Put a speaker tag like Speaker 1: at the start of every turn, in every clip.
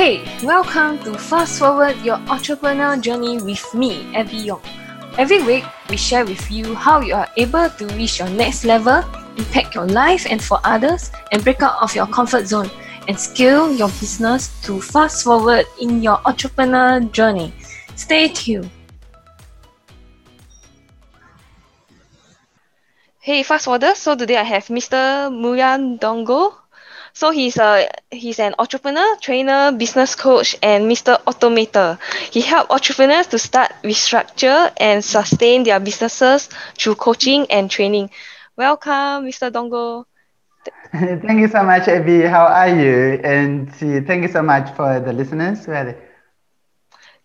Speaker 1: Hey, welcome to Fast Forward Your Entrepreneur Journey with me, Abby Yong. Every week, we share with you how you are able to reach your next level, impact your life and for others, and break out of your comfort zone and scale your business to fast forward in your entrepreneur journey. Stay tuned.
Speaker 2: Hey, fast forward. So today I have Mr. Munya Dongo. So he's a he's an entrepreneur, trainer, business coach, and Mr. Automator. He helps entrepreneurs to start, restructure, and sustain their businesses through coaching and training. Welcome, Mr. Dongo.
Speaker 3: Thank you so much, Abby. How are you? And thank you so much for the listeners.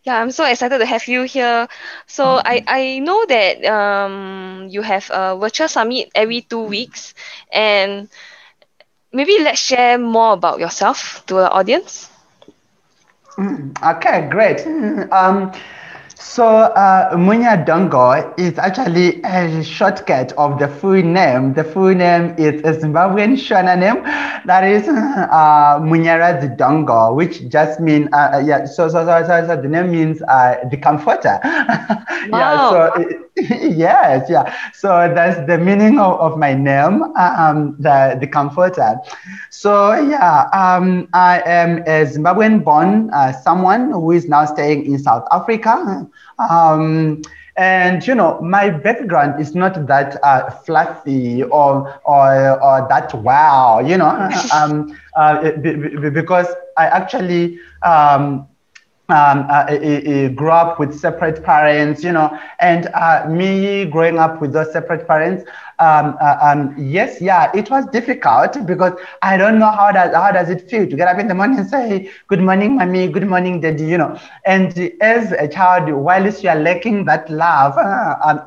Speaker 2: Yeah, I'm so excited to have you here. So mm-hmm. I, I know that um, you have a virtual summit every two weeks, and maybe let's share more about yourself to the audience.
Speaker 3: Mm, okay, great. Um, so uh, Munya Dongo is actually a shortcut of the full name. The full name is a Zimbabwean Shona name that is uh, Munyarazi Dongo, which just means uh, uh, yeah. So so so so, so the name means uh, the comforter.
Speaker 2: Wow. yeah. So
Speaker 3: yes, yeah. So that's the meaning of, of my name, um, the the comforter. So yeah, um, I am a Zimbabwean-born uh, someone who is now staying in South Africa. Um, and you know, my background is not that uh, fluffy or, or or that wow, you know, um, uh, because I actually um, um, uh, grew up with separate parents, you know, and uh, me growing up with those separate parents, um, uh, um, yes, yeah, it was difficult because I don't know how does how does it feel to get up in the morning and say good morning, mommy, good morning, daddy, you know. And as a child, whilst you are lacking that love uh, um,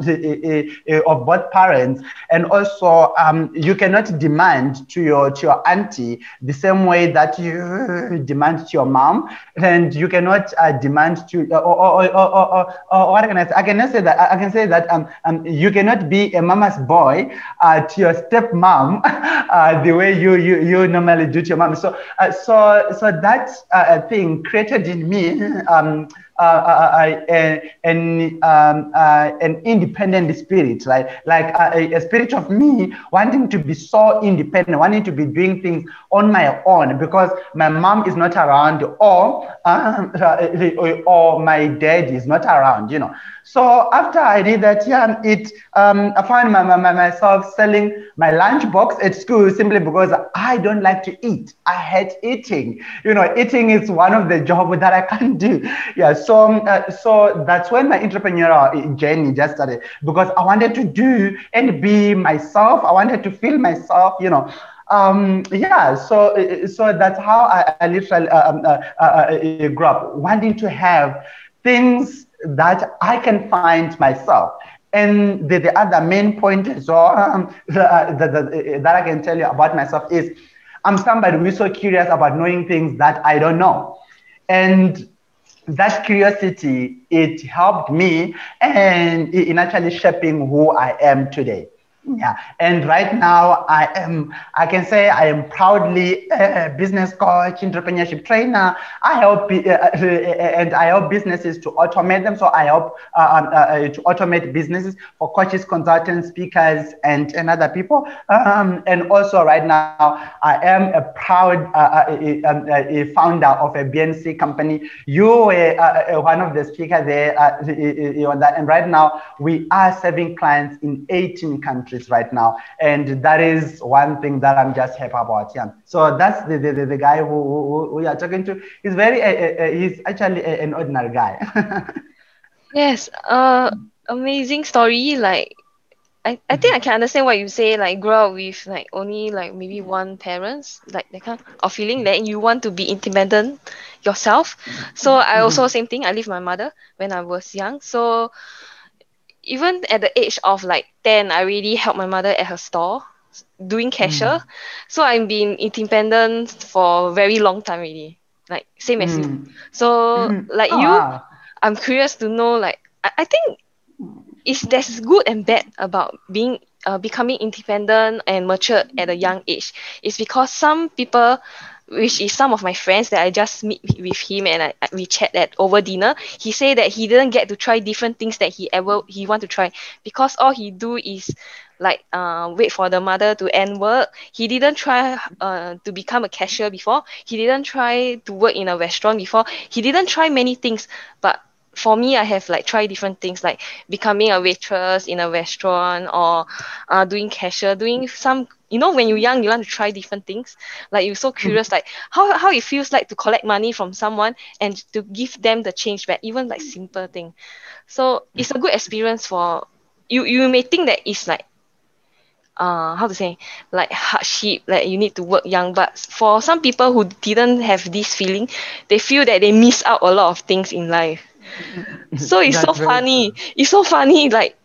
Speaker 3: of both parents, and also um, you cannot demand to your to your auntie the same way that you demand to your mom, and you cannot uh, demand to or, or, or, or, what can I say? I cannot say that I can say that um, um, you cannot be a mama's boy uh, to your stepmom uh, the way you, you you normally do to your mom. So uh, so so that uh, thing created in me. Um, uh, uh, an, um, an independent spirit, right? Like a, a, spirit of me wanting to be so independent, wanting to be doing things on my own because my mom is not around or, or my dad is not around, you know. So after I did that, yeah, it um, I found my, my, myself selling my lunch box at school simply because I don't like to eat. I hate eating. You know, eating is one of the jobs that I can't do. Yeah, so um, uh, so that's when my entrepreneurial journey just started because I wanted to do and be myself. I wanted to feel myself. You know, um, yeah, so so that's how I, I literally uh, um, uh, uh, uh, grew up, wanting to have things that I can find myself. And the, the other main point well um, that, that, that I can tell you about myself is I'm somebody who's so curious about knowing things that I don't know. And that curiosity, it helped me and in actually shaping who I am today. Yeah, and right now I am, I can say I am proudly a business coach, entrepreneurship trainer. I help, uh, uh, and I help businesses to automate them. So I help uh, um, uh, uh, to automate businesses for coaches, consultants, speakers, and, and other people. Um, and also right now I am a proud uh, um, a, a founder of a BNC company. You were one of the speakers there on that. And right now we are serving clients in 18 countries right now. And that is one thing that I'm just happy about. Yeah. So that's the, the, the guy who, who, we are talking to. He's very, uh, uh, he's actually a, an ordinary guy.
Speaker 2: yes. Uh, amazing story. Like, I, I think I can understand what you say, like grow up with like only like maybe one parents, like that kind of feeling that you want to be independent yourself. So I also same thing. I with my mother when I was young. So even at the age of like 10, I really helped my mother at her store doing cashier. Mm. So I've been independent for a very long time already. Like same as mm. you. So mm. like oh, you, wow. I'm curious to know like I, I think is there's good and bad about being uh, becoming independent and mature at a young age. It's because some people which is some of my friends that I just meet with him and I, we chat at over dinner. He said that he didn't get to try different things that he ever he want to try because all he do is like uh, wait for the mother to end work. He didn't try uh, to become a cashier before. He didn't try to work in a restaurant before. He didn't try many things. But for me, I have like tried different things like becoming a waitress in a restaurant or uh, doing cashier, doing some you know when you're young you want to try different things. Like you're so curious like how, how it feels like to collect money from someone and to give them the change back even like simple thing. So it's a good experience for you you may think that it's like uh how to say like hardship like you need to work young but for some people who didn't have this feeling they feel that they miss out a lot of things in life so it's so funny true. it's so funny like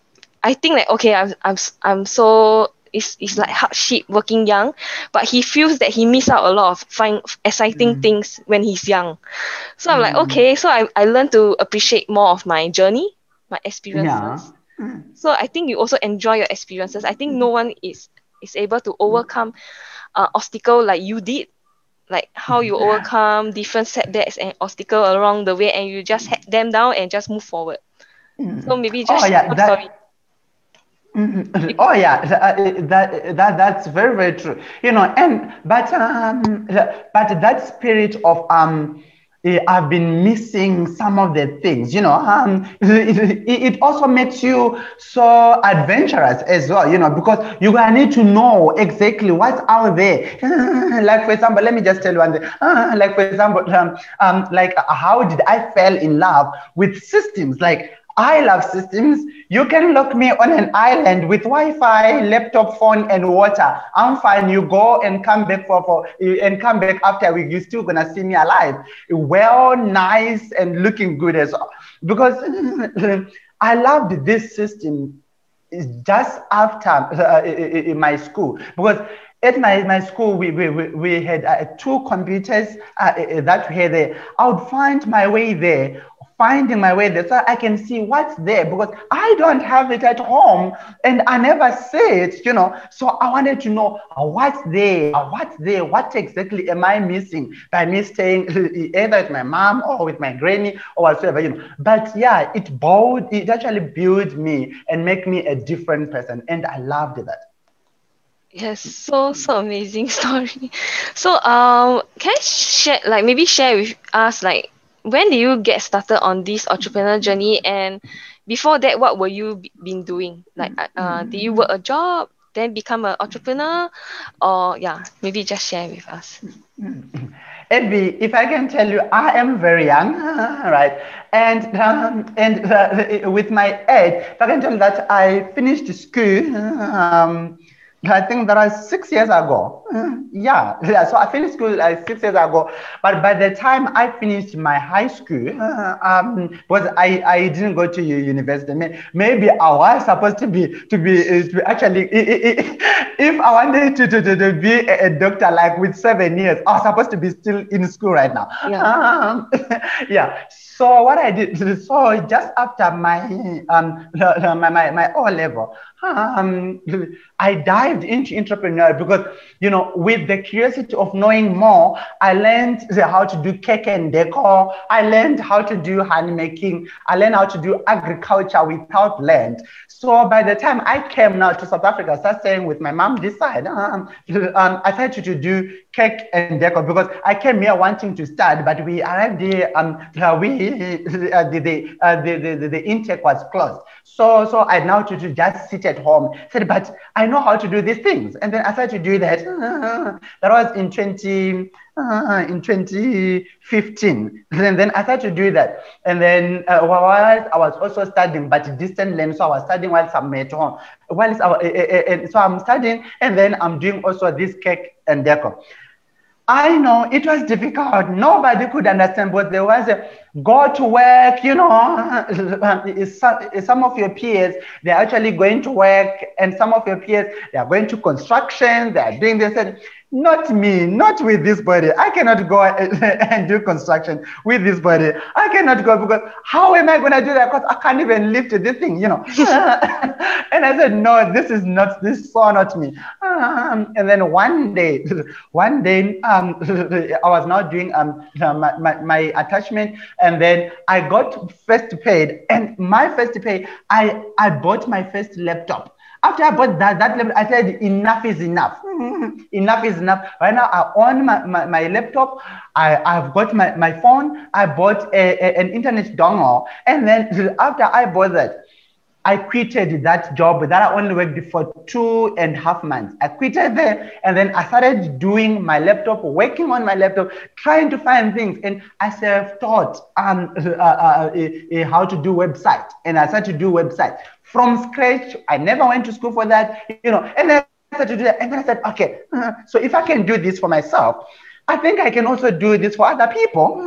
Speaker 2: i think like okay i'm i'm, I'm so it's, it's like hardship working young but he feels that he missed out a lot of fine exciting mm. things when he's young so i'm like mm. okay so I, I learned to appreciate more of my journey my experiences yeah. Mm. so i think you also enjoy your experiences i think no one is is able to overcome uh, obstacle like you did like how you overcome different setbacks and obstacle along the way and you just head them down and just move forward mm. so maybe just
Speaker 3: oh, yeah, that, sorry Mm-hmm. Oh yeah, uh, that, that that's very very true. You know, and but um, but that spirit of um, I've been missing some of the things. You know, um, it, it also makes you so adventurous as well. You know, because you gonna need to know exactly what's out there. like for example, let me just tell you one thing. like for example, um, um, like how did I fell in love with systems like I love systems. You can lock me on an island with Wi-Fi, laptop, phone, and water. I'm fine. You go and come back for, for and come back after a week. You're still gonna see me alive, well, nice, and looking good as well. Because I loved this system just after uh, in my school because at my, my school, we, we, we had uh, two computers uh, that we had there. I would find my way there finding my way there so I can see what's there because I don't have it at home and I never see it, you know. So I wanted to know uh, what's there, uh, what's there, what exactly am I missing by me staying either with my mom or with my granny or whatever, you know. But yeah, it bold, it actually built me and make me a different person. And I loved that.
Speaker 2: Yes, so so amazing story. So um, can I share like maybe share with us like when did you get started on this entrepreneur journey? And before that what were you been doing? Like uh, uh did you work a job then become an entrepreneur? Or yeah maybe just share with us.
Speaker 3: Abby, if I can tell you, I am very young, right? And um, and uh, with my age, if I can tell you that I finished school um, I think that was six years ago. Yeah, yeah. So I finished school like six years ago. But by the time I finished my high school, um, because I, I didn't go to university. Maybe I was supposed to be to be, uh, to be actually if I wanted to, to, to, be a doctor like with seven years, I was supposed to be still in school right now. Yeah. Um, yeah. So what I did, so just after my um my my, my O level, um, I dived into entrepreneur because, you know, with the curiosity of knowing more, I learned how to do cake and decor. I learned how to do hand making. I learned how to do agriculture without land. So by the time I came now to South Africa, I started staying with my mom this side. Um, um, I started to do cake and decor because I came here wanting to start, but we arrived here, um, we, uh, the, the, uh, the, the, the intake was closed. So, so I now to, to just sit at home. Said, but I know how to do these things. And then I started to do that. that was in 20, uh, in 2015. And then I started to do that. And then uh, I was also studying, but distant learning. So I was studying while I'm at home. While uh, uh, uh, so I'm studying, and then I'm doing also this cake and decor. I know it was difficult. Nobody could understand, but there was a go to work, you know. some of your peers, they're actually going to work, and some of your peers, they are going to construction, they are doing this. And not me, not with this body. I cannot go and do construction with this body. I cannot go because how am I going to do that? Because I can't even lift this thing, you know. and I said, no, this is not, this is so not me. Um, and then one day, one day, um, I was now doing um, my, my, my attachment and then I got first paid and my first pay, I, I bought my first laptop after I bought that, that laptop, I said, enough is enough. enough is enough. Right now, I own my, my, my laptop. I, I've got my, my phone. I bought a, a, an internet dongle. And then after I bought that, I quitted that job that I only worked for two and a half months. I quitted there and then I started doing my laptop, working on my laptop, trying to find things. And I self-taught um, uh, uh, uh, uh, how to do website. And I started to do website from scratch. I never went to school for that, you know. And then I started to do that. And then I said, okay, uh, so if I can do this for myself, I think I can also do this for other people.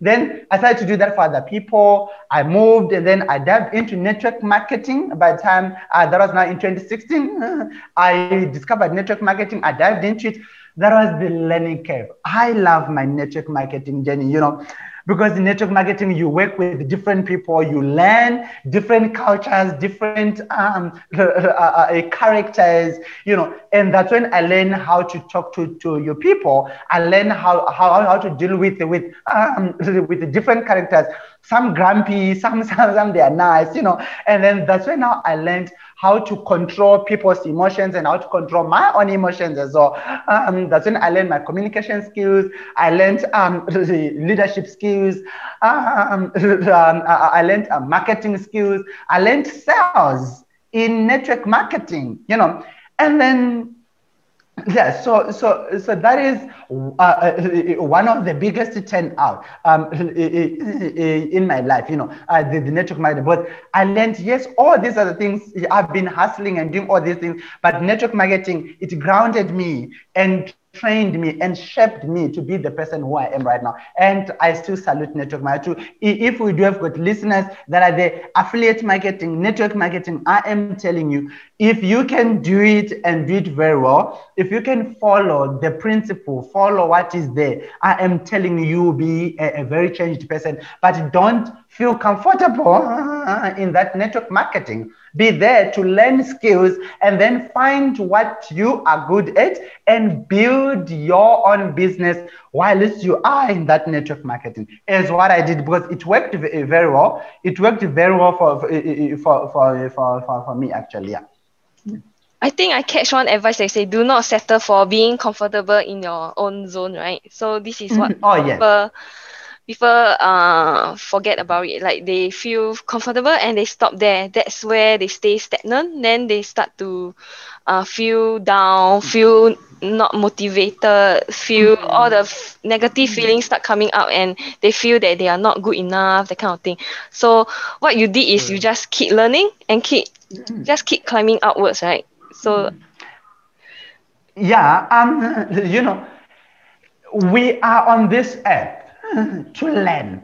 Speaker 3: Then I started to do that for other people. I moved and then I dived into network marketing. By the time uh, that was now in 2016, I discovered network marketing. I dived into it. That was the learning curve. I love my network marketing journey. You know, because in network marketing you work with different people you learn different cultures different um, uh, uh, characters you know and that's when i learn how to talk to, to your people. I learn how, how, how to deal with with um, with different characters. Some grumpy some, some some they are nice you know and then that's when now i learned how to control people's emotions and how to control my own emotions as well. Um, that's when I learned my communication skills. I learned um, leadership skills. Um, um I learned uh, marketing skills. I learned sales in network marketing, you know. And then yeah, so so so that is uh, uh, one of the biggest turn out um, in my life. You know, uh, the, the network marketing. But I learned yes, all these other things. I've been hustling and doing all these things, but network marketing it grounded me and trained me and shaped me to be the person who I am right now. And I still salute network marketing. If we do have got listeners that are the affiliate marketing, network marketing, I am telling you, if you can do it and do it very well, if you can follow the principle, follow what is there, I am telling you, you will be a, a very changed person. But don't feel comfortable in that network marketing. Be there to learn skills and then find what you are good at and build your own business whilst you are in that network marketing. Is what I did because it worked very well. It worked very well for for for for, for, for me actually. Yeah.
Speaker 2: I think I catch one advice they say do not settle for being comfortable in your own zone, right? So this is what mm-hmm.
Speaker 3: oh, yeah.
Speaker 2: People uh forget about it. Like they feel comfortable and they stop there. That's where they stay stagnant. Then they start to uh feel down, feel not motivated, feel mm-hmm. all the f- negative mm-hmm. feelings start coming out and they feel that they are not good enough, that kind of thing. So what you did is you just keep learning and keep mm-hmm. just keep climbing outwards, right? So
Speaker 3: yeah, um you know we are on this earth to learn.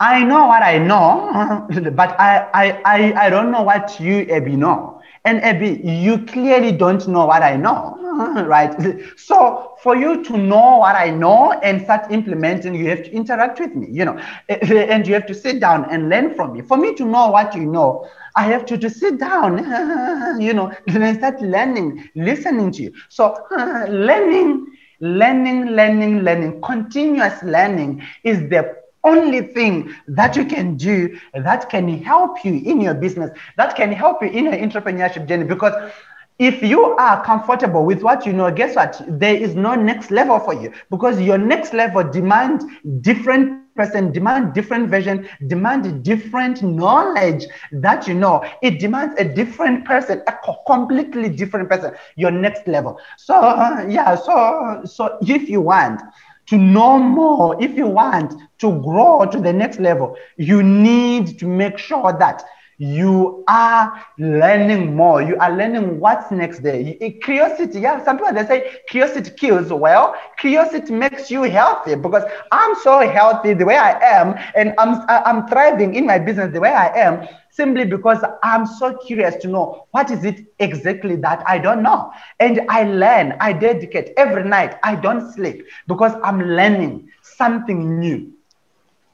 Speaker 3: I know what I know, but I, I, I, I don't know what you, Abby, know. And Abby, you clearly don't know what I know, right? So for you to know what I know and start implementing, you have to interact with me, you know, and you have to sit down and learn from me. For me to know what you know, I have to, to sit down, you know, and start learning, listening to you. So learning Learning, learning, learning, continuous learning is the only thing that you can do that can help you in your business, that can help you in your entrepreneurship journey. Because if you are comfortable with what you know, guess what? There is no next level for you because your next level demands different person demand different vision, demand different knowledge that you know. It demands a different person, a completely different person, your next level. So yeah, so so if you want to know more, if you want to grow to the next level, you need to make sure that you are learning more. You are learning what's next there. Eh, curiosity, yeah. Some people they say curiosity kills. Well, curiosity makes you healthy because I'm so healthy the way I am, and I'm I'm thriving in my business the way I am simply because I'm so curious to know what is it exactly that I don't know. And I learn, I dedicate every night. I don't sleep because I'm learning something new.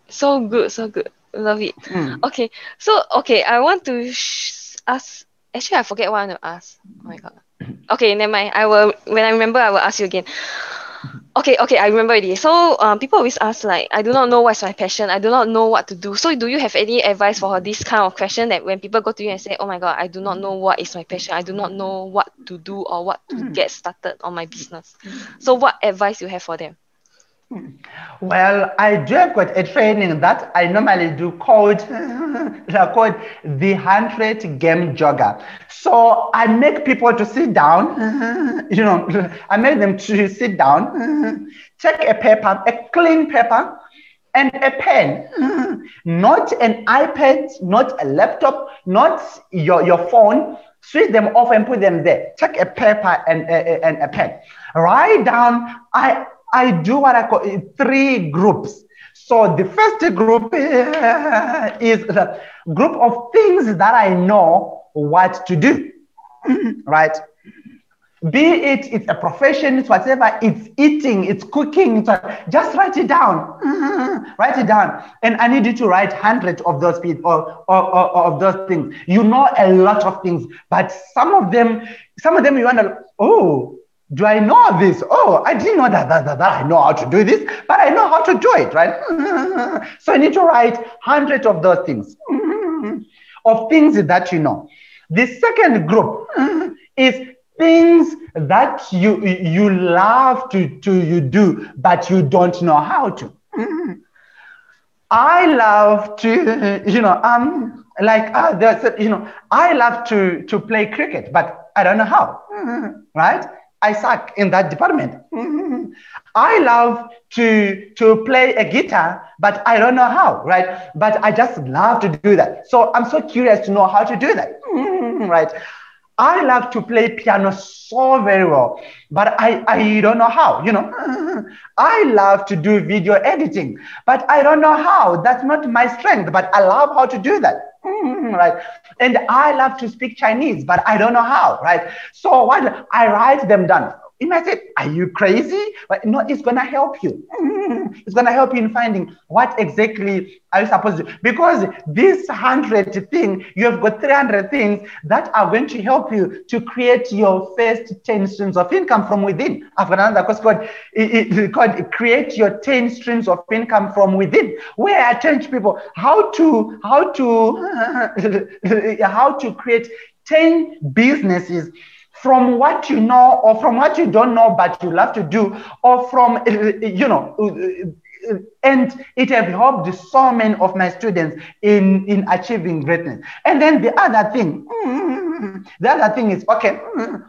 Speaker 2: So good, so good. Love it. Mm. Okay, so okay, I want to sh- ask. Actually, I forget what I want to ask. Oh my god. Okay, never mind. I will when I remember. I will ask you again. Okay, okay, I remember already. So, um, people always ask like, I do not know what's my passion. I do not know what to do. So, do you have any advice for this kind of question that when people go to you and say, Oh my God, I do not know what is my passion. I do not know what to do or what to mm. get started on my business. So, what advice you have for them? Hmm.
Speaker 3: Well, I do have got a training that I normally do called, called the 100 game jogger. So I make people to sit down, you know, I make them to sit down, take a paper, a clean paper, and a pen, not an iPad, not a laptop, not your, your phone. Switch them off and put them there. Take a paper and, and a pen. Write down, I I do what I call eh, three groups. So the first group eh, is the group of things that I know what to do, right? Be it it's a profession, it's whatever, it's eating, it's cooking, it's just write it down. write it down. And I need you to write hundreds of those people or, or, or, of those things. You know a lot of things, but some of them, some of them you want to, oh, do I know this? Oh, I didn't know that, that, that, that, I know how to do this, but I know how to do it, right? so I need to write hundreds of those things, of things that you know. The second group is things that you you love to, to you do, but you don't know how to. I love to, you know, um, like uh, there's, you know, I love to to play cricket, but I don't know how, right? I suck in that department. Mm-hmm. I love to, to play a guitar, but I don't know how, right? But I just love to do that. So I'm so curious to know how to do that, mm-hmm. right? I love to play piano so very well, but I, I don't know how, you know. I love to do video editing, but I don't know how. That's not my strength, but I love how to do that. Hmm, right? And I love to speak Chinese, but I don't know how, right? So what I write them down. Say, Are you crazy? But no, it's going to help you. Mm-hmm. It's going to help you in finding what exactly are you supposed to do. Because this 100 thing, you have got 300 things that are going to help you to create your first 10 streams of income from within. I've got another course called, called Create Your 10 Streams of Income from Within, where I teach people how to, how to, how to create 10 businesses from what you know or from what you don't know but you love to do or from you know and it have helped so many of my students in in achieving greatness and then the other thing mm, the other thing is okay mm,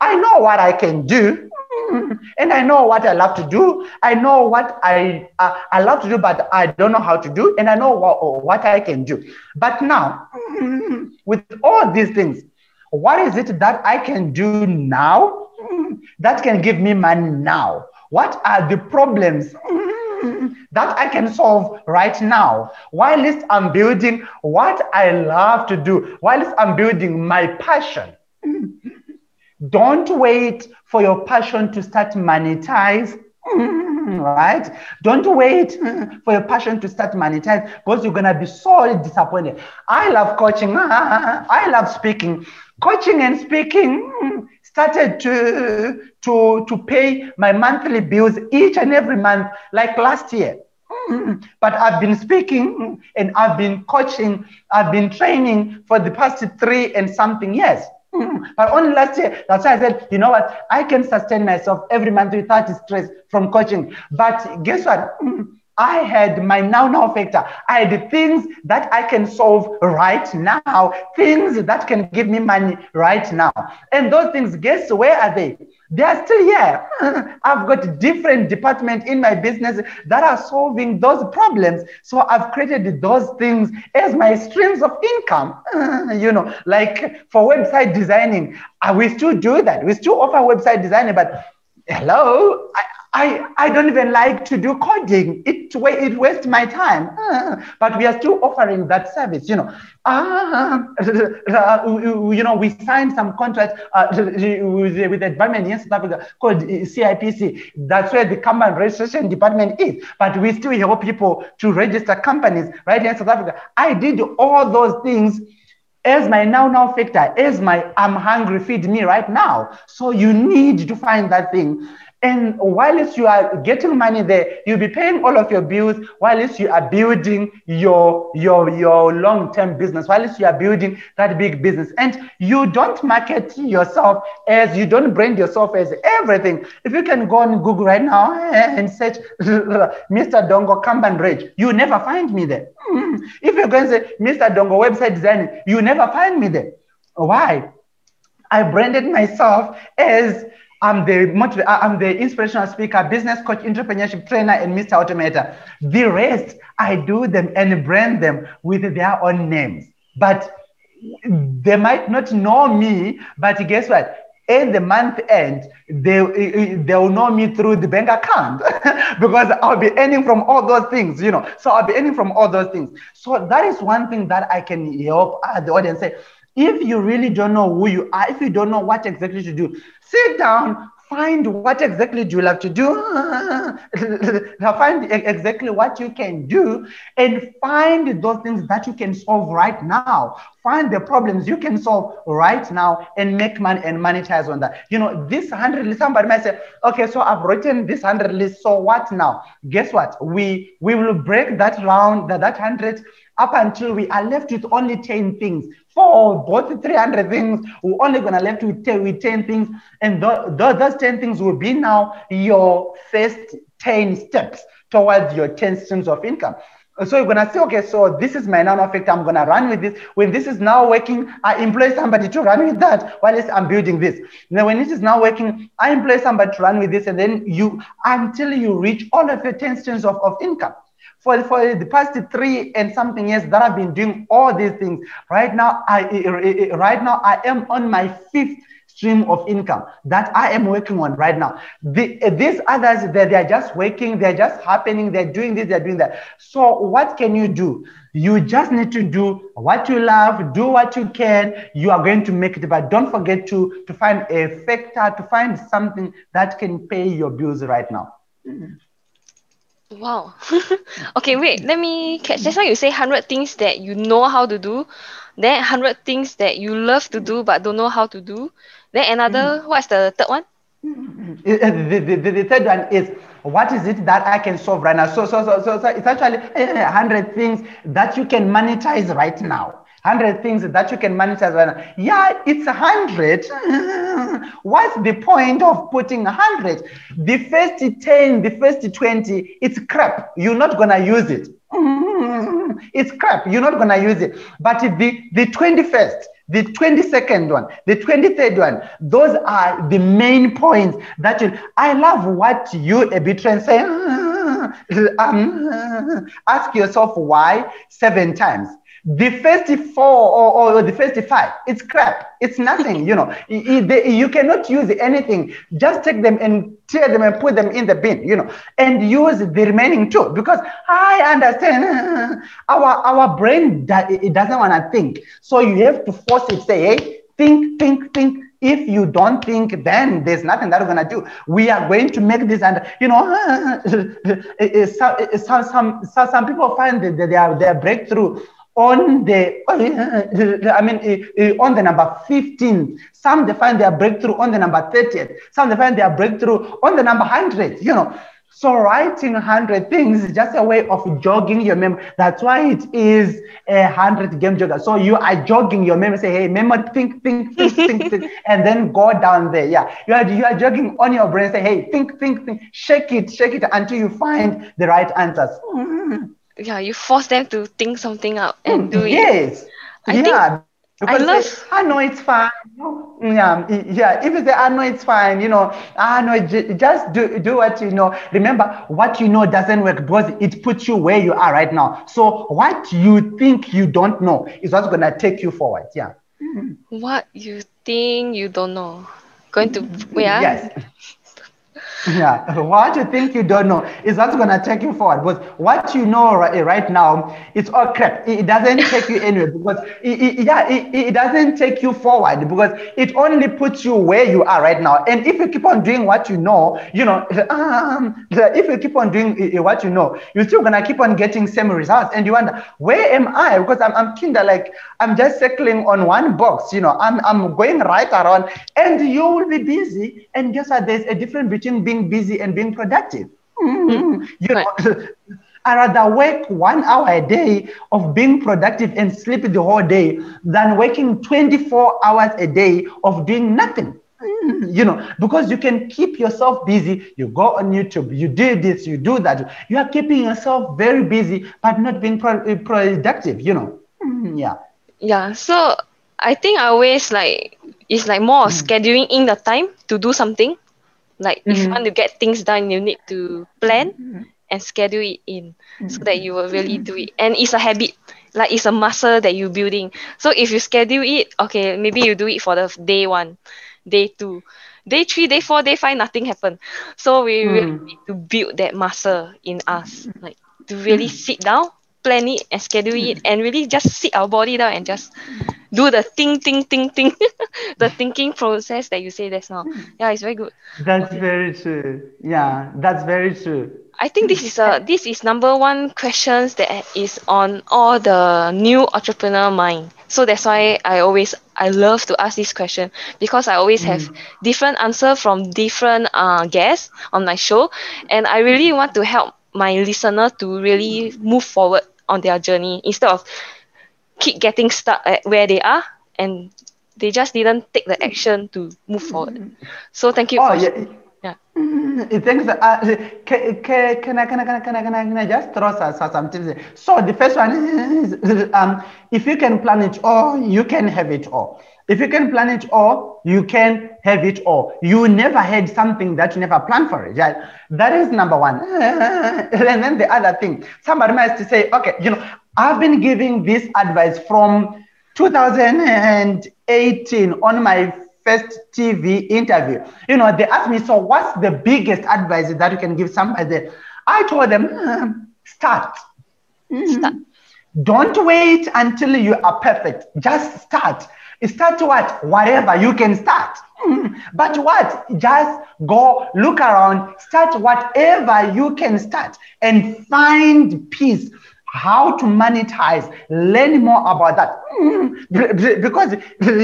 Speaker 3: i know what i can do mm, and I know what I love to do. I know what I uh, I love to do, but I don't know how to do, and I know what, what I can do. But now, with all these things, what is it that I can do now mm, that can give me money now? What are the problems mm, that I can solve right now? While I'm building what I love to do, while I'm building my passion. Mm, don't wait for your passion to start monetize right? Don't wait for your passion to start monetize because you're gonna be so disappointed. I love coaching. I love speaking. Coaching and speaking mm, started to to to pay my monthly bills each and every month, like last year. Mm, mm, but I've been speaking and I've been coaching, I've been training for the past three and something years. But only last year, that's why I said, you know what, I can sustain myself every month without stress from coaching. But guess what? I had my now now factor. I had things that I can solve right now, things that can give me money right now. And those things, guess where are they? They are still here. I've got different departments in my business that are solving those problems. So I've created those things as my streams of income. You know, like for website designing, uh, we still do that. We still offer website designing, but hello, I, I, I don't even like to do coding. It, it wastes my time. Uh, but we are still offering that service, you know. Uh, you know, we signed some contract uh, with, with the department in South Africa called CIPC. That's where the company registration department is. But we still help people to register companies right in South Africa. I did all those things as my now now factor, as my I'm hungry, feed me right now. So you need to find that thing. And while you are getting money there, you'll be paying all of your bills while you are building your, your, your long-term business, while you are building that big business. And you don't market yourself as you don't brand yourself as everything. If you can go on Google right now and search Mr. Dongo Kanban Rage, you never find me there. Hmm. If you're going to say Mr. Dongo website design, you never find me there. Why? I branded myself as I'm the motiv- uh, I'm the inspirational speaker, business coach, entrepreneurship trainer, and Mr. Automator. The rest, I do them and brand them with their own names. But they might not know me, but guess what? At the month end, they uh, uh, they will know me through the bank account because I'll be earning from all those things, you know. So I'll be earning from all those things. So that is one thing that I can help the audience say if you really don't know who you are, if you don't know what exactly to do, sit down, find what exactly do you love to do, find exactly what you can do, and find those things that you can solve right now. Find the problems you can solve right now and make money and monetize on that. You know, this 100 list, somebody might say, okay, so I've written this 100 list, so what now? Guess what? We we will break that round, that, that 100 up until we are left with only 10 things. For both 300 things, we're only going to left with 10, with 10 things. And th- th- those 10 things will be now your first 10 steps towards your 10 streams of income. So you're gonna say, okay, so this is my now now factor. I'm gonna run with this. When this is now working, I employ somebody to run with that while I'm building this. Then when this is now working, I employ somebody to run with this, and then you until you reach all of your 10 streams of, of income for, for the past three and something years that I've been doing all these things. Right now, I right now I am on my fifth stream of income that I am working on right now. The, these others, they, they are just working, they're just happening, they're doing this, they're doing that. So what can you do? You just need to do what you love, do what you can. You are going to make it, but don't forget to, to find a factor, to find something that can pay your bills right now. Mm-hmm.
Speaker 2: Wow. okay, wait, let me catch. Just now you say 100 things that you know how to do, then 100 things that you love to do but don't know how to do. Then another, mm-hmm. what's the third one?
Speaker 3: The, the, the, the, third one is what is it that I can solve right now? So, so, so, so, so it's actually 100 things that you can monetize right now. 100 things that you can manage as well. Yeah, it's 100. What's the point of putting 100? The first 10, the first 20, it's crap. You're not going to use it. It's crap. You're not going to use it. But the, the 21st, the 22nd one, the 23rd one, those are the main points that you. I love what you, Abitran, say. um, ask yourself why seven times the first four or, or the first five, it's crap. It's nothing, you know. you cannot use anything. Just take them and tear them and put them in the bin, you know, and use the remaining two because I understand our our brain it doesn't want to think. So you have to force it, say, hey, think, think, think. If you don't think, then there's nothing that we're gonna do. We are going to make this, and you know, some, some, some, some people find that their their breakthrough on the, uh, I mean, uh, uh, on the number 15. Some they find their breakthrough on the number 30th. Some they find their breakthrough on the number 100, you know. So writing 100 things is just a way of jogging your memory. That's why it is a 100 game jogger. So you are jogging your memory. Say, hey, memory, think, think, think, think, think, and then go down there. Yeah, you are, you are jogging on your brain. Say, hey, think, think, think, shake it, shake it until you find the right answers. Mm-hmm.
Speaker 2: Yeah, you force them to think something out and mm, do
Speaker 3: yes.
Speaker 2: it. I
Speaker 3: yeah. Because
Speaker 2: I love.
Speaker 3: say, I know it's fine. Yeah, yeah. If you say, I know it's fine, you know, I know, just do, do what you know. Remember, what you know doesn't work because it puts you where you are right now. So, what you think you don't know is what's going to take you forward. Yeah.
Speaker 2: What you think you don't know. Going to, mm-hmm. where?
Speaker 3: Yes. Yeah, what you think you don't know is what's going to take you forward. Because what you know right, eh, right now, it's all crap. It, doesn't take you anywhere because, it, it, yeah, it, doesn't take you forward because it only puts you where you are right now. And if you keep on doing what you know, you know, um, if you keep on doing eh, eh, what you know, you're still going to keep on getting same results. And you wonder, where am I? Because I'm, I'm like, I'm just circling on one box, you know, I'm, I'm going right around and you will be busy. And guess what? There's a difference between being being busy and being productive. Mm-hmm. You know, I rather work one hour a day of being productive and sleep the whole day than working 24 hours a day of doing nothing. Mm-hmm. You know, because you can keep yourself busy. You go on YouTube, you do this, you do that. You are keeping yourself very busy, but not being pro- productive. You know, mm-hmm. yeah.
Speaker 2: Yeah. So I think I always like it's like more mm. scheduling in the time to do something like mm-hmm. if you mm-hmm. want to get things done, you need to plan mm-hmm. and schedule it in mm-hmm. so that you will really do it. And it's a habit, like it's a muscle that you're building. So if you schedule it, okay, maybe you do it for the day one, day two, day three, day four, day five, nothing happened. So we mm. really need to build that muscle in us, like to really mm. sit down, plan it and schedule it and really just sit our body down and just do the think, think, think, think, the thinking process that you say that's now. Yeah, it's very good.
Speaker 3: That's very true. Yeah, that's very true.
Speaker 2: I think this is a this is number one questions that is on all the new entrepreneur mind. So that's why I always I love to ask this question because I always have mm. different answer from different uh, guests on my show, and I really want to help my listener to really move forward on their journey instead of keep getting stuck at where they are and they just didn't take the action to move forward. Mm-hmm. So thank you.
Speaker 3: Oh, yeah. Mm, thanks. Uh, can, can, I, can, I, can, I, can, I, can, I, just throw some tips? So the first one is um, if you can plan it all, you can have it all. If you can plan it all, you can have it all. You never had something that you never planned for it. Right? That is number one. and then the other thing, somebody might say, okay, you know, I've been giving this advice from 2018 on my first TV interview. You know, they asked me, so what's the biggest advice that you can give somebody? I told them, mm, start. Mm-hmm. Start. Don't wait until you are perfect. Just start. Start what? Whatever you can start. Mm-hmm. But what? Just go look around, start whatever you can start and find peace how to monetize. Learn more about that. Mm, because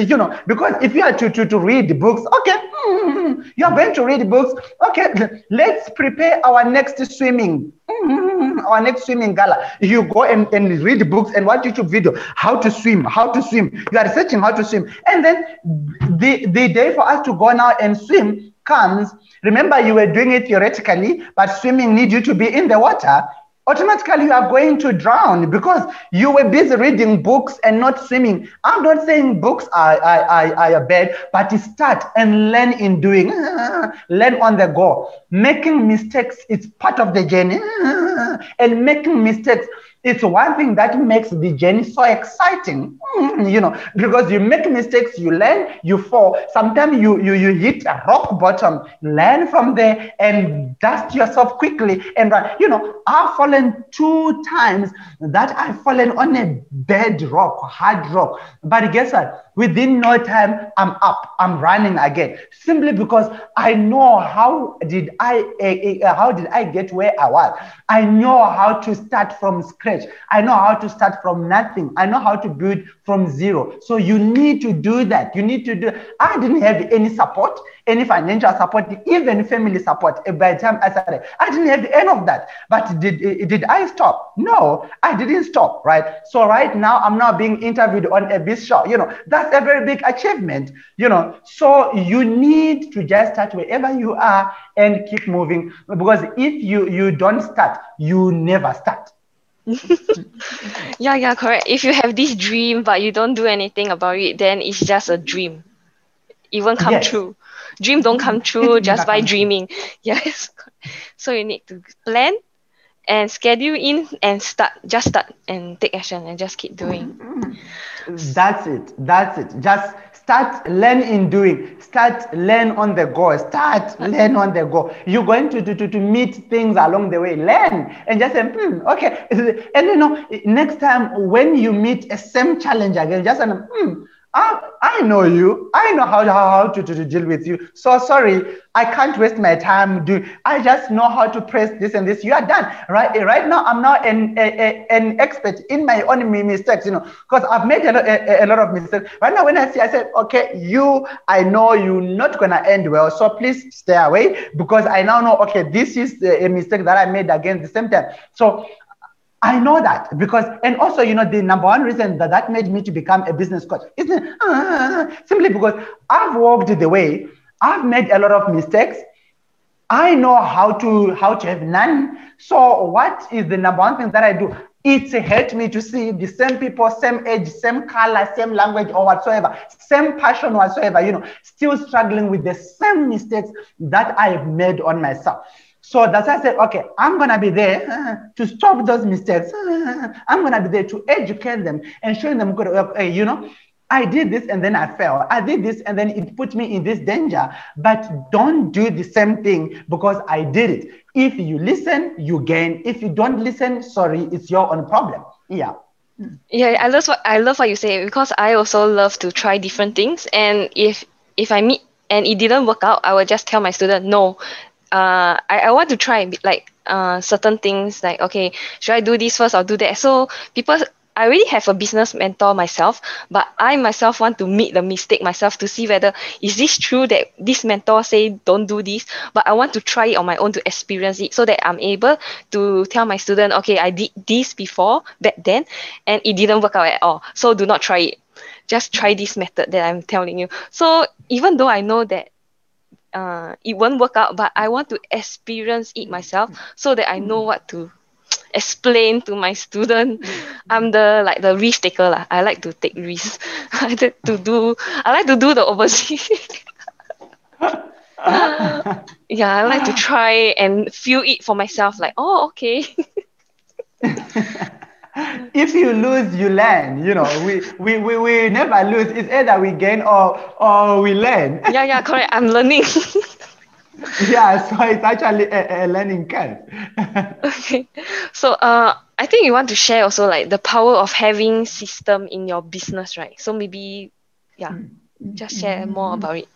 Speaker 3: you know because if you are to, to, to read books okay mm, you are going to read books okay let's prepare our next swimming. Mm, our next swimming gala. You go and, and read books and watch youtube video. How to swim how to swim. You are researching how to swim. And then the the day for us to go now and swim comes. Remember you were doing it theoretically but swimming need you to be in the water automatically you are going to drown because you were busy reading books and not swimming. I'm not saying books are, are, are, are bad, but start and learn in doing. learn on the go. Making mistakes is part of the journey. and making mistakes it's one thing that makes the journey so exciting mm, you know because you make mistakes you learn you fall. Sometimes you you you hit a rock bottom learn from there and dust yourself quickly. And run you know i've fallen two times that i've fallen on a bed rock hard rock. But guess what? Within no time i'm up i'm running again. Simply because i know how did i uh, uh, how did i get where i was. I know how to start from scratch i know how to start from nothing. I know how to build from zero. So you need to do that. You need to do i didn't have any support any financial support even family support eh, by the time i started. I didn't have any of that. But did eh, eh, did i stop? No i didn't stop right? So right now i'm now being interviewed on a big show. You know that's a very big achievement, you know. So you need to just start wherever you are and keep moving. Because if you you don't start, you never start.
Speaker 2: yeah, yeah, correct. If you have this dream but you don't do anything about it, then it's just a dream. It won't come
Speaker 3: Yes.
Speaker 2: true. Dream don't come true just by dreaming. Yes. So you need to plan and schedule in and start. Just start and take action and just keep doing. Mm.
Speaker 3: That's it. That's it. Just start learn in doing. Start learn on the go. Start learn on the go. You're going to, to, to, to meet things along the way. Learn and just say, hmm, okay. And you know, next time when you meet a same challenge again, just say, hmm, I, I know you. I know how, how, how to, to, to deal with you. So sorry, I can't waste my time doing. I just know how to press this and this. You are done. Right eh, right now, I'm now an, a, a- an expert in my own mistakes, you know, because I've made a, lo- a, a lot of mistakes. Right now, when I see, I said, okay, you, I know you're not going to end well. So please stay away because I now know, okay, this is a a mistake that I made again the same time. So I know that because, and also, you know, the number one reason that that made me to become a business coach isn't uh, simply because I've walked the way, I've made a lot of mistakes. I know how to how to have none. So what is the number one thing that I do? It's helped me to see the same people, same age, same color, same language, or whatsoever, same passion whatsoever, you know, still struggling with the same mistakes that I've made on myself. So that's why I said, okay, I'm gonna be there uh, to stop those mistakes. Uh, I'm gonna be there to educate them and show them, good, uh, you know, I did this and then I fell. I did this and then it put me in this danger. But don't do the same thing because I did it. If you listen, you gain. If you don't listen, sorry, it's your own problem. Yeah.
Speaker 2: Yeah, I love what I love what you say because I also love to try different things. And if if I meet and it didn't work out, I will just tell my student, no, uh, I, I want to try like uh certain things like okay, should I do this first or do that? So people I already have a business mentor myself, but I myself want to meet the mistake myself to see whether is this true that this mentor say don't do this, but I want to try it on my own to experience it so that I'm able to tell my student, okay, I did this before back then and it didn't work out at all. So do not try it. Just try this method that I'm telling you. So even though I know that uh, it won't work out, but I want to experience it myself so that I know what to explain to my student. I'm the like the risk taker lah. I like to take risks. I like to do. I like to do the overseas. yeah, I like to try and feel it for myself. Like, oh, okay.
Speaker 3: If you lose, you learn. You know, we, we, we, we never lose. It's either we gain or or we learn.
Speaker 2: yeah, yeah, correct. I'm learning.
Speaker 3: yeah, so it's actually a, a learning curve.
Speaker 2: okay. So, uh, I think you want to share also like the power of having system in your business, right? So maybe, yeah, mm. just share more mm. about it.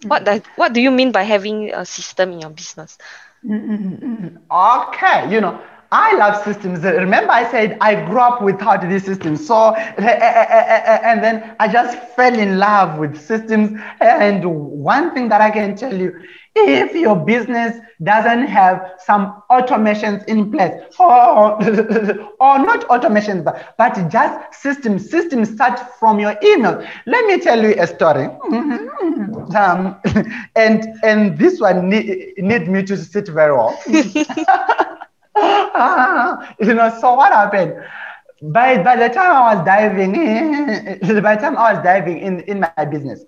Speaker 2: Mm. What does what do you mean by having a system in your business?
Speaker 3: Okay, you know, I love systems. Remember, I said I grew up without these systems. So, eh, eh, eh, and then I just fell in love with systems. And one thing that I can tell you if your business doesn't have some automations in place, or, or not automations, but, but just systems, systems start from your email. Let me tell you a story. Um, and, and this one need, need me to sit very well. You know, so what happened? By, by the time I was diving in, by the time I was diving in, in my business,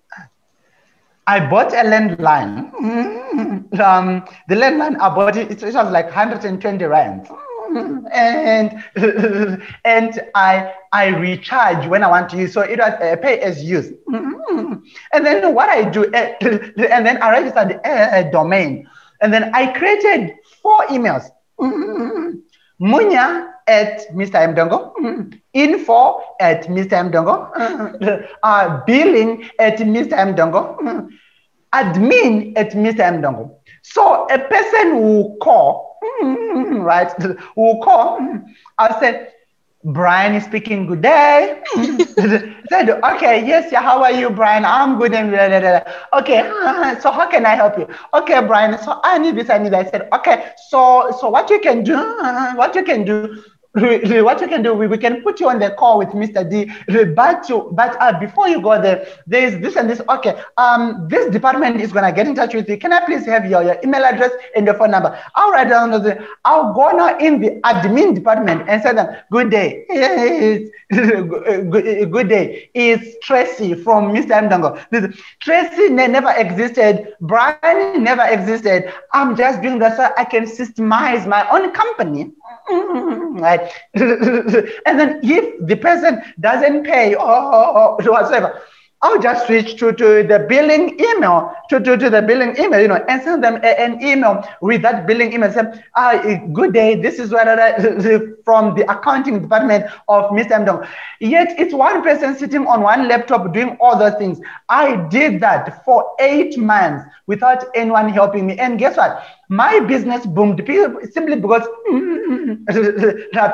Speaker 3: I bought a landline. Um, the landline I bought it, it was like 120 rands. And and I I recharge when I want to use. So it was a pay as use. And then what I do, and then I registered a domain. And then I created four emails. Mm-hmm. Munya at Mr. Mdongo, mm-hmm. info at Mr. Mdongo, uh, billing at Mr. Mdongo, mm-hmm. admin at Mr. Mdongo. So a person will call, right, will call, I'll say, Brian is speaking, good day. said, okay, yes, yeah, how are you, Brian? I'm good. And blah, blah, blah. okay, so how can I help you? Okay, Brian, so I need this, I need that. I said, okay, so so what you can do, what you can do, what you can do, we, we can put you on the call with Mr. D. But you, but uh, before you go there, there's this and this. Okay, um, this department is gonna get in touch with you. Can I please have your, your email address and your phone number? I'll write down the. I'll go now in the admin department and say them, good day. good, good day. It's Tracy from Mr. Mdango. This, Tracy never existed. Brian never existed. I'm just doing that so I can systemize my own company right? and then if the person doesn't pay or, or, whatsoever, I'll just switch to, to the billing email, to, to, to the billing email, you know, and send them a, an email with that billing email. Say, ah, good day, this is what I, from the accounting department of Mr. Mdong. Yet it's one person sitting on one laptop doing all those things. I did that for eight months without anyone helping me. And guess what? My business boomed simply because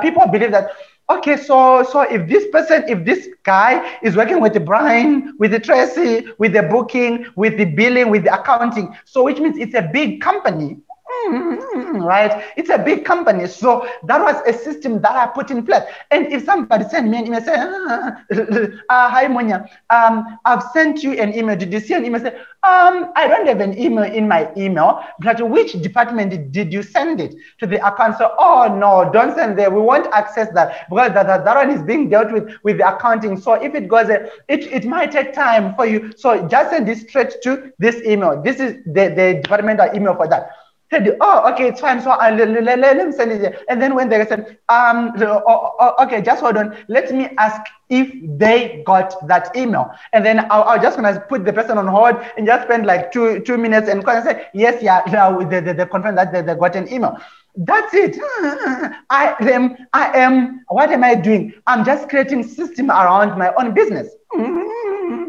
Speaker 3: people believe that okay, so so if this person, if this guy is working with the Brian, with the Tracy, with the booking, with the billing, with the accounting, so which means it's a big company. Mm-hmm, right? It's a big company. So that was a system that I put in place. And if somebody sent me an email, say, ah, uh, hi, Munya, um, I've sent you an email. Did you see an email? Say, um, I don't have an email in my email, but which department did you send it to the account? So, oh no, don't send there. We won't access that because that, that, that one is being dealt with with the accounting. So if it goes, it, it might take time for you. So just send this straight to this email. This is the, the departmental email for that said, oh, okay, it's fine. So I'll, let, let, let them send it. And then when they said, um, oh, oh, okay, just hold on. Let me ask if they got that email. And then I'll, I'll just gonna put the person on hold and just spend like two two minutes and say, yes, yeah, now they, they, they confirm that they, they got an email. That's it. I am, I am, what am I doing? I'm just creating system around my own business.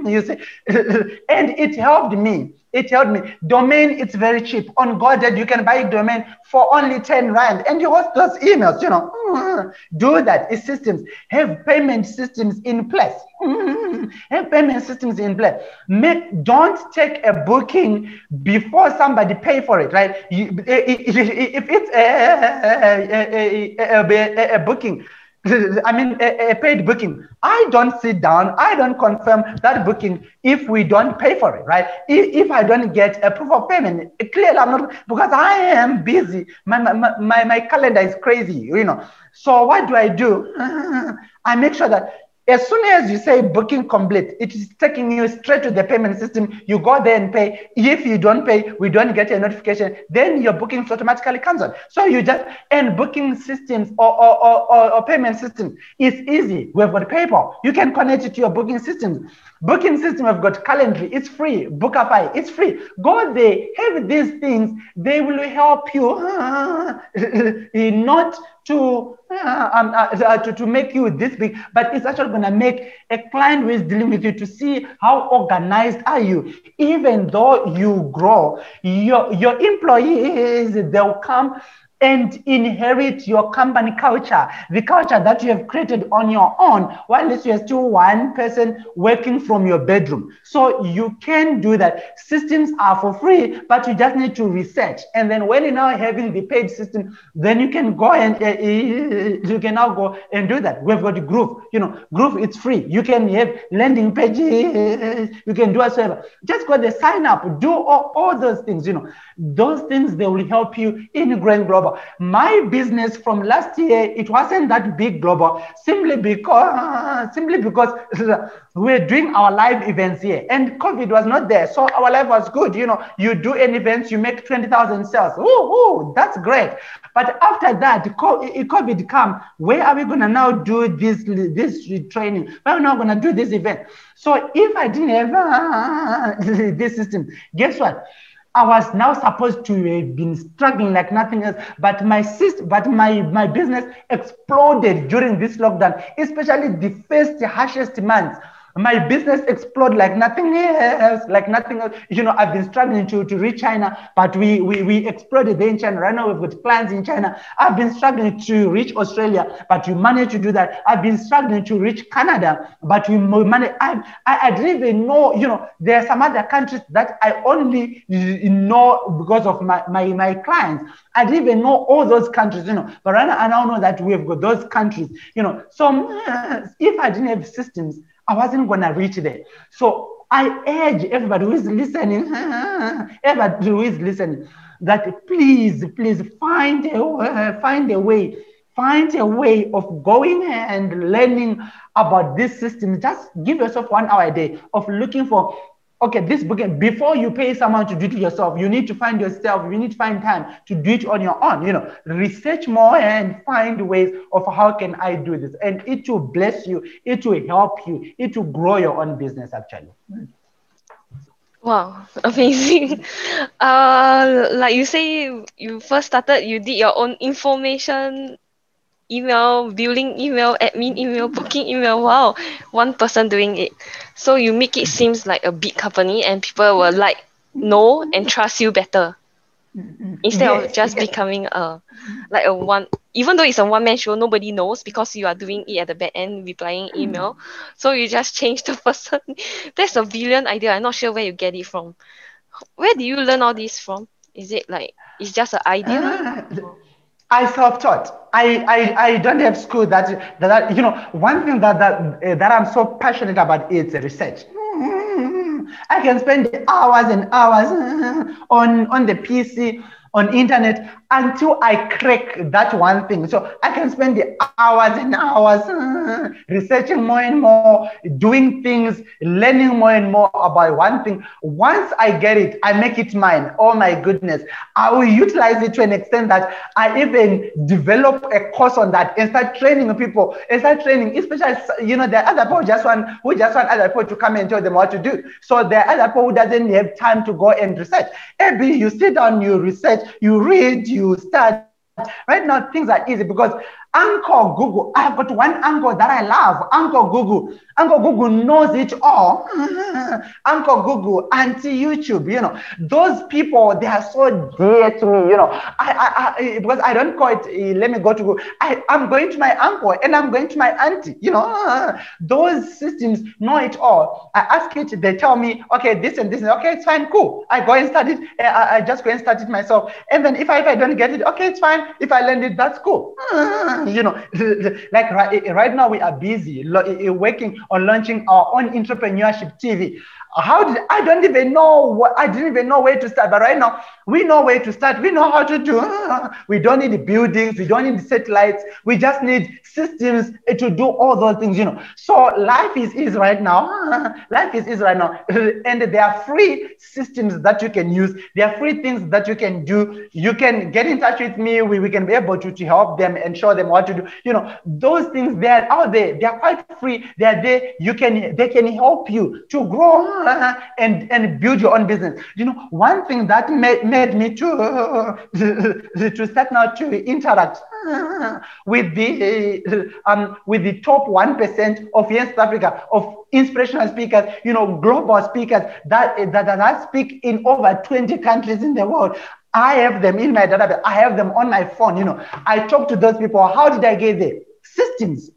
Speaker 3: You see, and it helped me it helped me. Domain, it's very cheap. On Godaddy, you can buy domain for only 10 Rand and you host those emails, you know. Do that. It's systems. Have payment systems in place. Have payment systems in place. Make, don't take a booking before somebody pay for it, right? You, if it's a, a, a, a booking, I mean, a, a, paid booking. I don't sit down. I don't confirm that booking if we don't pay for it, right? If, if I don't get a proof of payment, clearly I'm not because I am busy. My, my, my, my calendar is crazy, you know. So what do I do? I make sure that as soon as you say booking complete, it is taking you straight to the payment system. You go there and pay. If you don't pay, we don't get a notification. Then your booking is automatically cancelled. So you just and booking systems or, or, or, or, payment system is easy. We've got PayPal. You can connect it to your booking systems. Booking system, we've got Calendly. It's free. Bookafy. It's free. Go there. Have these things. They will help you not to, uh, um, uh, uh, to, to make you this big, but it's actually going to make a client who is dealing with you to see how organized are you. Even though you grow, your, your employees, they'll come and inherit your company culture, the culture that you have created on your own, while you're still one person working from your bedroom. So you can do that. Systems are for free, but you just need to research. And then when you're now having the paid system, then you can go and uh, you can now go and do that. We've got Groove. You know, Groove it's free. You can have landing pages. You can do whatsoever. Just go there, sign up, do all, all those things. You know, those things they will help you in growing global global. My business from last year, it wasn't that big global simply because, simply because we're doing our live events here and COVID was not there. So our life was good. You know, you do an event, you make 20,000 sales. Ooh, that's great. But after that, COVID come, where are we going to now do this, this training? Where are we now going to do this event? So if I didn't have uh, this system, guess what? I was now supposed to have been struggling like nothing else, but my system, but my, my business exploded during this lockdown, especially the first harshest months. My business explode like nothing else, like nothing else. You know, I've been struggling to, to reach China, but we, we, we exploded there in China. Right now, we've got plans in China. I've been struggling to reach Australia, but we managed to do that. I've been struggling to reach Canada, but we managed. I, I, I didn't even know, you know, there are some other countries that I only know because of my, my, my clients. I didn't even know all those countries, you know, but right now I now know that we've got those countries, you know. So mm, if I didn't have systems, I wasn't going to reach there. So I urge everybody who is listening, everybody who is listening, that please, please find a, find a way, find a way of going and learning about this system. Just give yourself one hour a day of looking for okay, this bookend, before you pay someone to do it yourself, you need to find yourself, you need to find time to do it on your own, you know, research more and find ways of how can I do this. And it will bless you, it will help you, it will grow your own business actually.
Speaker 2: Wow, amazing. Uh, like you say, you first started, you did your own information email, billing email, admin email, booking email. Wow, one person doing it. So you make it seems like a big company and people will mm-hmm. like know and trust you better. Mm-hmm. Instead yes, of just becoming a mm-hmm. like a one even though it's a one man show, nobody knows because you are doing it at the back end, replying email. So you just change the person. That's a brilliant idea. I'm not sure where you get it from. Where do you learn all this from? Is it like it's just an idea?
Speaker 3: I self-taught. I, I, I don't have school that, that, you know, one thing that, that, uh, that I'm so passionate about is research. I can spend hours and hours on, on the PC, on internet, until I crack that one thing. So I can spend the hours and hours researching more and more, doing things, learning more and more about one thing. Once I get it, I make it mine. Oh my goodness. I will utilize it to an extent that I even develop a course on that and start training people and start training, especially, you know, are other people just want who just want other people to come and tell them what to do. So there are other people who doesn't have time to go and research. Maybe you sit down, you research, you read, you start. Right now, things are easy because Uncle Google, I've got one uncle that I love, Uncle Google. Uncle Google knows it all. Uncle Google, Auntie YouTube, you know, those people, they are so dear to me, you know. I, I, I because I don't call it, uh, let me go to Google. I, I'm going to my uncle and I'm going to my auntie, you know. those systems know it all. I ask it, they tell me, okay, this and this, okay, it's fine, cool. I go and start it. I, I just go and start it myself. And then if I, if I don't get it, okay, it's fine. If I learn it, that's cool. you know, like right, right now we are busy eh, eh, working on launching our own entrepreneurship TV. How did I don't even know what I didn't even know where to start. But right now we know where to start. We know how to do. We don't need buildings. We don't need satellites. We just need systems to do all those things. You know. So life is easy right now. Life is easy right now, and there are free systems that you can use. There are free things that you can do. You can get in touch with me. We, we can be able to, to help them and show them what to do. You know, those things they're out there. They're quite free. They're there. You can they can help you to grow and, and build your own business. You know, one thing that made, made me to, to start now to interact with the um, with the top one percent of Young South Africa of inspirational speakers, you know, global speakers that, that that speak in over 20 countries in the world. I have them in my database. I have them on my phone. You know, I talk to those people. How did I get there? Systems.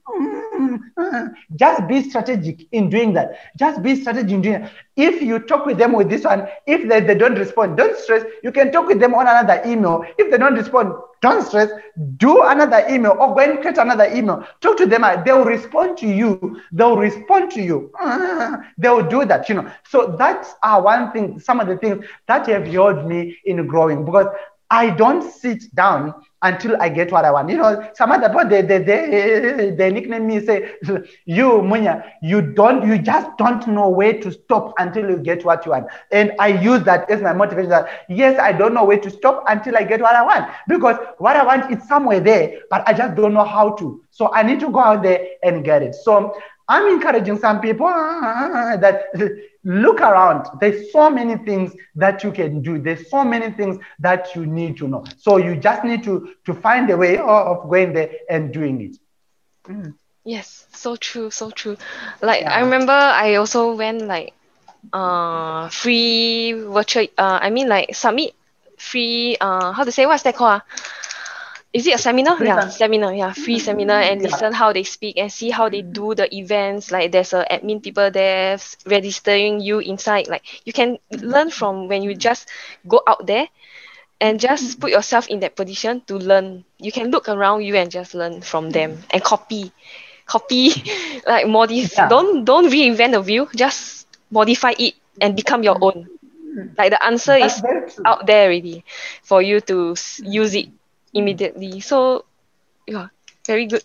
Speaker 3: Just be strategic in doing that. Just be strategic in doing it. If you talk with them with this one, if they, they don't respond, don't stress. You can talk with them on another email. If they don't respond, don't stress. Do another email or go and create another email. Talk to them. They'll respond to you. They'll respond to you. They'll do that, you know. So that's uh, one thing, some of the things that have helped me in growing because I don't sit down until I get what I want. You know, some other people they they they, they nickname me say, "You Munya, you don't you just don't know where to stop until you get what you want." And I use that as my motivation. That yes, I don't know where to stop until I get what I want because what I want is somewhere there, but I just don't know how to. So I need to go out there and get it. So I'm encouraging some people that look around. There's so many things that you can do. There's so many things that you need to know. So you just need to, to find a way of going there and doing it.
Speaker 2: Mm. Yes, so true, so true. Like I remember I also went like uh free virtual uh I mean like submit free uh how to say what's that called? Uh? Is it a seminar?
Speaker 3: Free
Speaker 2: yeah,
Speaker 3: sem-
Speaker 2: seminar. Yeah, free seminar and
Speaker 3: Yeah.
Speaker 2: listen how they speak and see how they do the events. Like there's a admin people there registering you inside. Like you can learn from when you just go out there and just put yourself in that position to learn. You can look around you and just learn from them and copy, copy, like modify.
Speaker 3: Yeah.
Speaker 2: Don't don't reinvent the wheel. Just modify it and become your own. Like the answer
Speaker 3: That's
Speaker 2: is out there already for you to use it immediately. So, yeah, very good.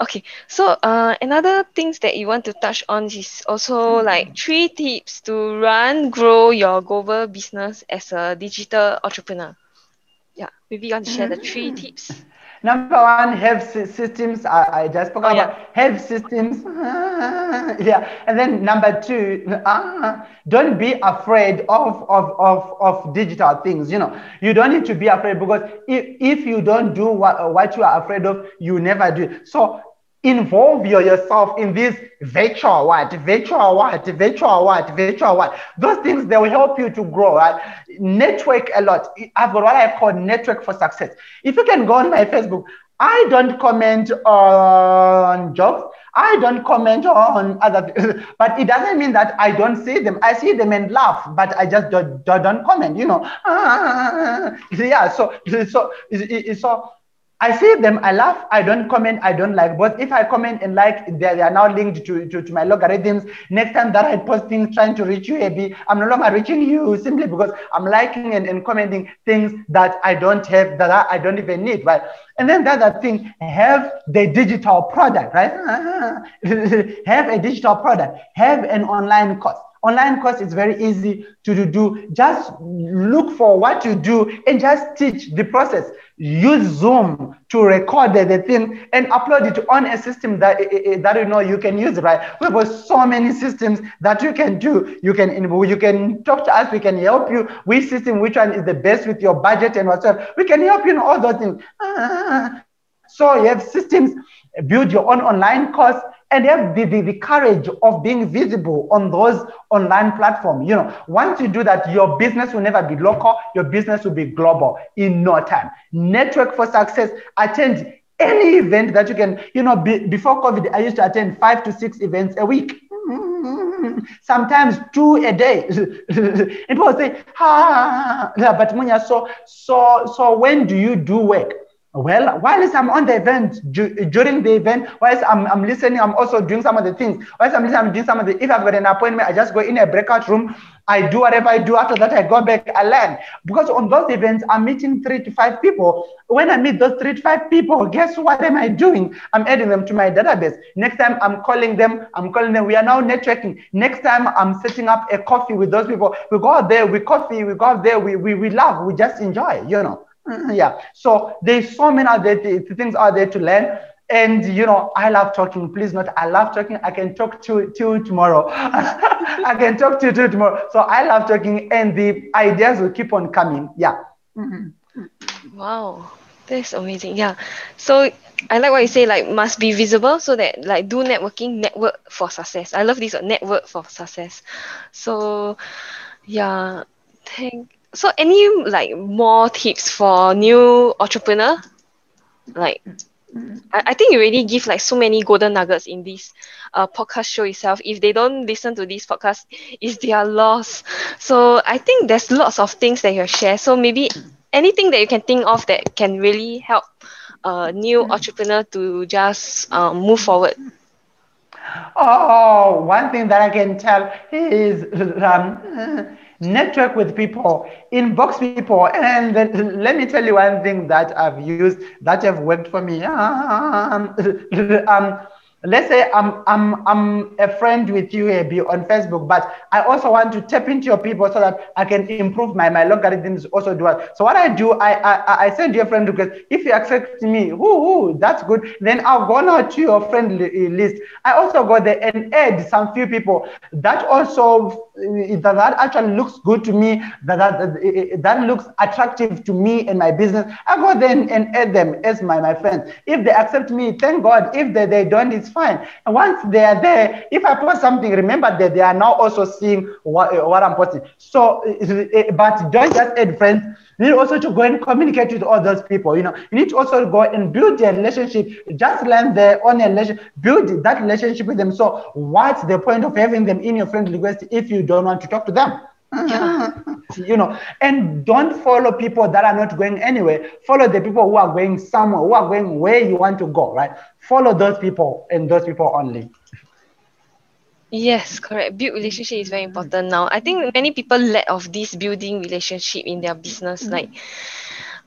Speaker 2: Okay, so uh, another things that you want to touch on is also like three tips to run, grow your global business as a digital entrepreneur. Yeah, maybe you want to share the three tips.
Speaker 3: Number one, have sy- systems. I, I just spoke
Speaker 2: Oh,
Speaker 3: about
Speaker 2: yeah.
Speaker 3: have systems. yeah. And then number two, uh, don't be afraid of, of, of, of digital things. You know, you don't need to be afraid because if, if you don't do what, what you are afraid of, you never do. it. So involve your, yourself in this virtual what, virtual what, virtual what, virtual what. Those things, they will help you to grow, right? Network a lot. I've got what I call network for success. If you can go on my Facebook, I don't comment on jobs I don't comment on other, but it doesn't mean that I don't see them. I see them and laugh, but I just don't, don't, don't comment, you know. yeah, so, so, so I see them, I laugh, I don't comment, I don't like. But if I comment and like, they, they are now linked to, to, to my logarithms. Next time that I post things trying to reach you, AB, I'm no longer reaching you simply because I'm liking and, and commenting things that I don't have, that I, I don't even need, right? And then the other thing, have the digital product, right? have a digital product, have an online course. Online course is very easy to do. Just look for what you do and just teach the process. Use Zoom to record the, the thing and upload it on a system that, eh, eh, that you know you can use, right? We've so many systems that you can do. You can you can talk to us. We can help you. Which system, which one is the best with your budget and whatsoever. We can help you in all those things. Ah. So you have systems, build your own online course, and have the, the, the courage of being visible on those online platforms. You know, once you do that, your business will never be local, your business will be global in no time. Network for success, attend any event that you can, you know, be, before COVID, I used to attend five to six events a week. Sometimes two a day. and people say, ah, but Munya, so so so when do you do work? Well, while I'm on the event, during the event, whilst I'm, I'm listening, I'm also doing some of the things. Whilst I'm listening, I'm doing some of the, if I've got an appointment, I just go in a breakout room, I do whatever I do. After that, I go back, I learn. Because on those events, I'm meeting three to five people. When I meet those three to five people, guess what am I doing? I'm adding them to my database. Next time, I'm calling them, I'm calling them. We are now networking. Next time, I'm setting up a coffee with those people. We go out there, we coffee, we go out there, we, we, we laugh, we just enjoy, you know. Mm, yeah. So there's so many other th- things out there to learn. And you know i love talking. Please not i love talking. I can talk to to tomorrow. I can talk to to tomorrow. So i love talking and the ideas will keep on coming. Yeah.
Speaker 2: Wow, that's amazing. Yeah. So I like what you say, like must be visible so that like do networking, network for success. I love this network for success. So yeah, thank so any like more tips for new entrepreneur? Like I, I think you already give like so many golden nuggets in this uh, podcast show itself. If they don't listen to this podcast, it's their loss. So I think there's lots of things that you share. So maybe anything that you can think of that can really help a new entrepreneur to just um, move forward.
Speaker 3: Oh, one thing that I can tell is um, network with people, inbox people, and then let me tell you one thing that I've used that have worked for me. Um, um, let's say I'm I'm I'm a friend with you Abby, on Facebook, but I also want to tap into your people so that I can improve my my logarithms also do it. So what I do, I I, I send you a friend request. If you accept me, whoo, that's good. Then I'll go now to your friend eh, list. I also go there and add some few people that also eh, that, that actually looks good to me. That that that eh, looks attractive to me and my business. I go then and add them as my my friends. If they accept me, thank God. If they, they don't, it's fine. And once they are there, if I post something, remember that they are now also seeing what, eh, what I'm posting. So, eh, eh, but don't just add friends. You need also to go and communicate with all those people. You know, you need to also go and build a relationship. Just learn their own relationship, build that relationship with them. So, what's the point of having them in your friend request if you don't want to talk to them? You know, and don't follow people that are not going anywhere. Follow the people who are going somewhere, who are going where you want to go, right? Follow those people and those people only.
Speaker 2: Yes, correct. Build relationship is very important now. I think many people lack of this building relationship in their business. Mm-hmm. Like,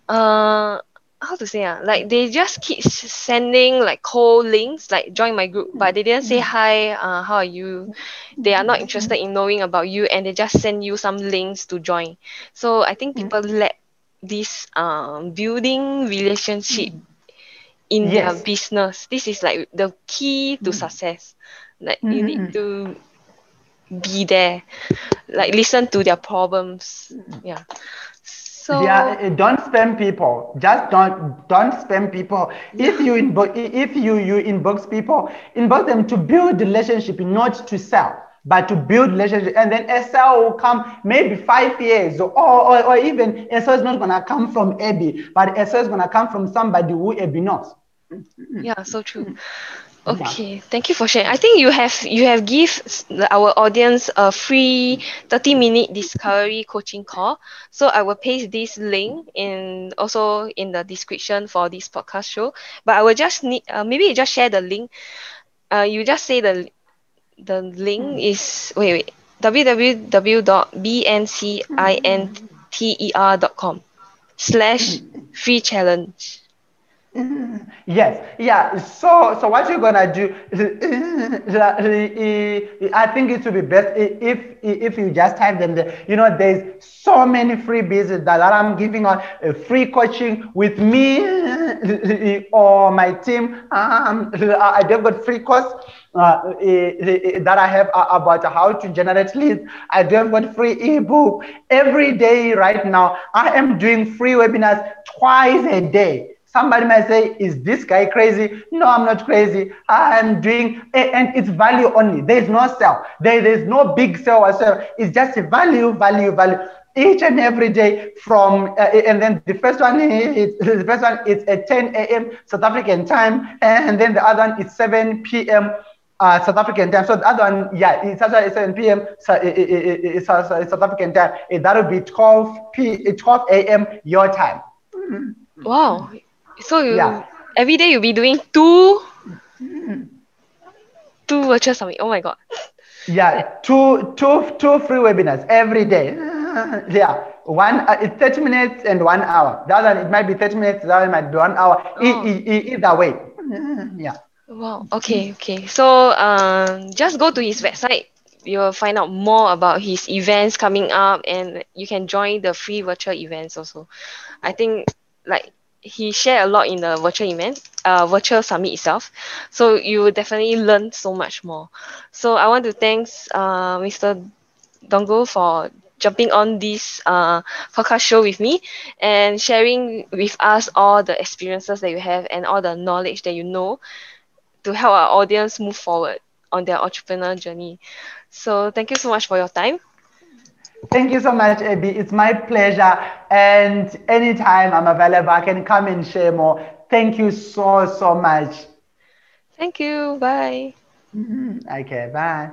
Speaker 2: uh, how to say uh, like they just keep sending like cold links like join my group but they didn't say mm. hi uh, how are you they are not interested in knowing about you and they just send you some links to join so i think mm. people lack this um, building relationship mm. In yes. their business. This is like the key to success. Like mm-hmm. you need to be there. Like listen to their problems. Yeah.
Speaker 3: So yeah, don't spam people. Just don't don't spam people. If you inbox if you you inbox people, inbox them to build relationship, not to sell but to build relationship. And then a sale will come maybe five years, or, or, or even a sale is not gonna come from Abby, but a sale is gonna come from somebody who Abby knows.
Speaker 2: Yeah, so true. Okay, thank you for sharing. I think you have you have give our audience a free 30 minute discovery coaching call. So I will paste this link in also in the description for this podcast show. But I will just need uh, maybe you just share the link. Uh, you just say the the link hmm. is wait wait www.bncintер.com slash free challenge.
Speaker 3: Yes, yeah. So, so what you're gonna do? I think it would be best if if you just type them there. You know, there's so many freebies that I'm giving on uh, free coaching with me or my team. Um, I have got free course. Uh, eh, eh, eh, that I have uh, about how to generate leads. I do have got free ebook every day right now. I am doing free webinars twice a day. Somebody might say, Is this guy crazy? No, I'm not crazy. I'm doing, and it's value only. There's no sell. There, there's no big sell whatsoever. It's just a value, value, value. Each and every day from, uh, and then the first one is the first one is at 10 a.m. South African time, and then the other one is 7 p.m. Uh, South African time. So the other one, yeah, it's also 7 p.m. So it, it, it, it's South African time. That will be 12 p 12 a.m. your time.
Speaker 2: Wow, so you yeah. every day you'll be doing two two virtual summit. Oh my god.
Speaker 3: Yeah, two two two free webinars every day. yeah, one uh, it's 30 minutes and one hour. The other it might be 30 minutes, the other might be one hour. Oh. E- e- either way. yeah.
Speaker 2: Wow. Okay. Okay. So um, just go to his website. You'll find out more about his events coming up, and you can join the free virtual events also. I think like he shared a lot in the virtual event, uh, virtual summit itself. So you will definitely learn so much more. So I want to thanks uh, Mr. Dongo for jumping on this uh, podcast show with me and sharing with us all the experiences that you have and all the knowledge that you know to help our audience move forward on their entrepreneur journey. So thank you so much for your time.
Speaker 3: Thank you so much, Abby. It's my pleasure. And anytime I'm available, I can come and share more. Thank you so, so much.
Speaker 2: Thank you. Bye.
Speaker 3: Mm-hmm. Okay, bye.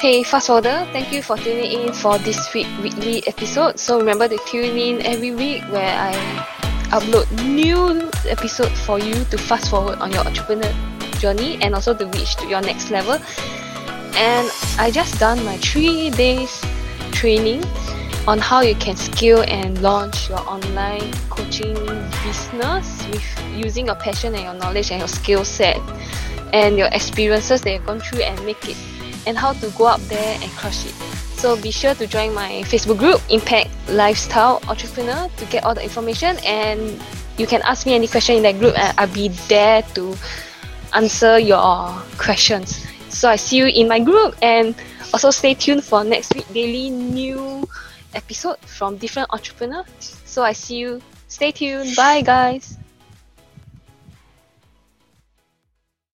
Speaker 2: Hey, fast forwarder, thank you for tuning in for this week weekly episode. So remember to tune in every week where I upload new episodes for you to fast forward on your entrepreneur journey and also to reach to your next level and I just done my three days training on how you can scale and launch your online coaching business with using your passion and your knowledge and your skill set and your experiences that you've gone through and make it and how to go up there and crush it. So be sure to join my Facebook group, Impact Lifestyle Entrepreneur, to get all the information and you can ask me any question in that group and I'll be there to answer your questions. So I see you in my group and also stay tuned for next week daily new episode from different entrepreneurs. So I see you. Stay tuned. Bye guys.